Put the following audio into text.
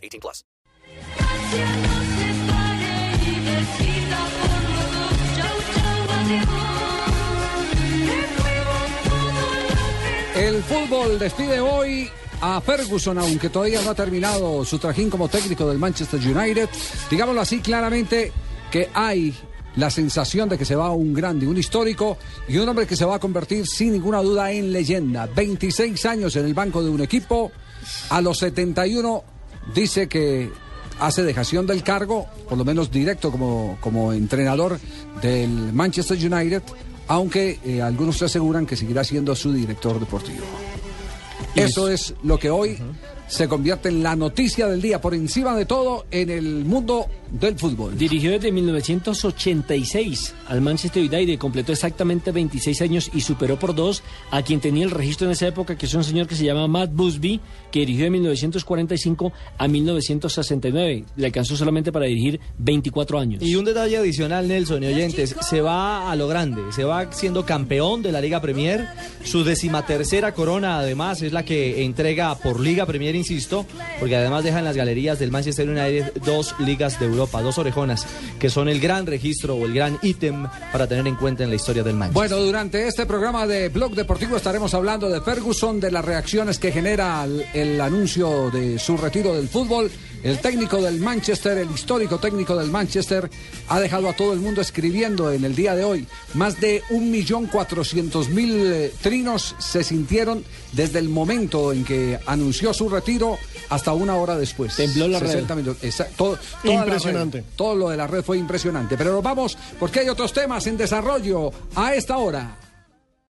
18 plus. El fútbol despide hoy a Ferguson, aunque todavía no ha terminado su trajín como técnico del Manchester United. Digámoslo así claramente que hay la sensación de que se va un grande, un histórico y un hombre que se va a convertir sin ninguna duda en leyenda. 26 años en el banco de un equipo, a los 71 dice que hace dejación del cargo, por lo menos directo como, como entrenador del Manchester United, aunque eh, algunos aseguran que seguirá siendo su director deportivo. Eso es lo que hoy se convierte en la noticia del día, por encima de todo, en el mundo del fútbol. Dirigió desde 1986 al Manchester United, completó exactamente 26 años y superó por dos a quien tenía el registro en esa época, que es un señor que se llama Matt Busby, que dirigió de 1945 a 1969. Le alcanzó solamente para dirigir 24 años. Y un detalle adicional, Nelson y oyentes, se va a lo grande, se va siendo campeón de la Liga Premier, su decimatercera corona además es la que entrega por Liga Premier, insisto, porque además deja en las galerías del Manchester United dos ligas de Europa, dos orejonas, que son el gran registro o el gran ítem para tener en cuenta en la historia del Manchester. Bueno, durante este programa de Blog Deportivo estaremos hablando de Ferguson, de las reacciones que genera el, el anuncio de su retiro del fútbol. El técnico del Manchester, el histórico técnico del Manchester, ha dejado a todo el mundo escribiendo en el día de hoy. Más de 1.400.000 eh, trinos se sintieron desde el momento en que anunció su retiro hasta una hora después. Tembló la red. 60 minutos. Esa- todo, toda la Impresionante. red, todo lo de la red fue impresionante. Pero nos vamos porque hay otros temas en desarrollo a esta hora.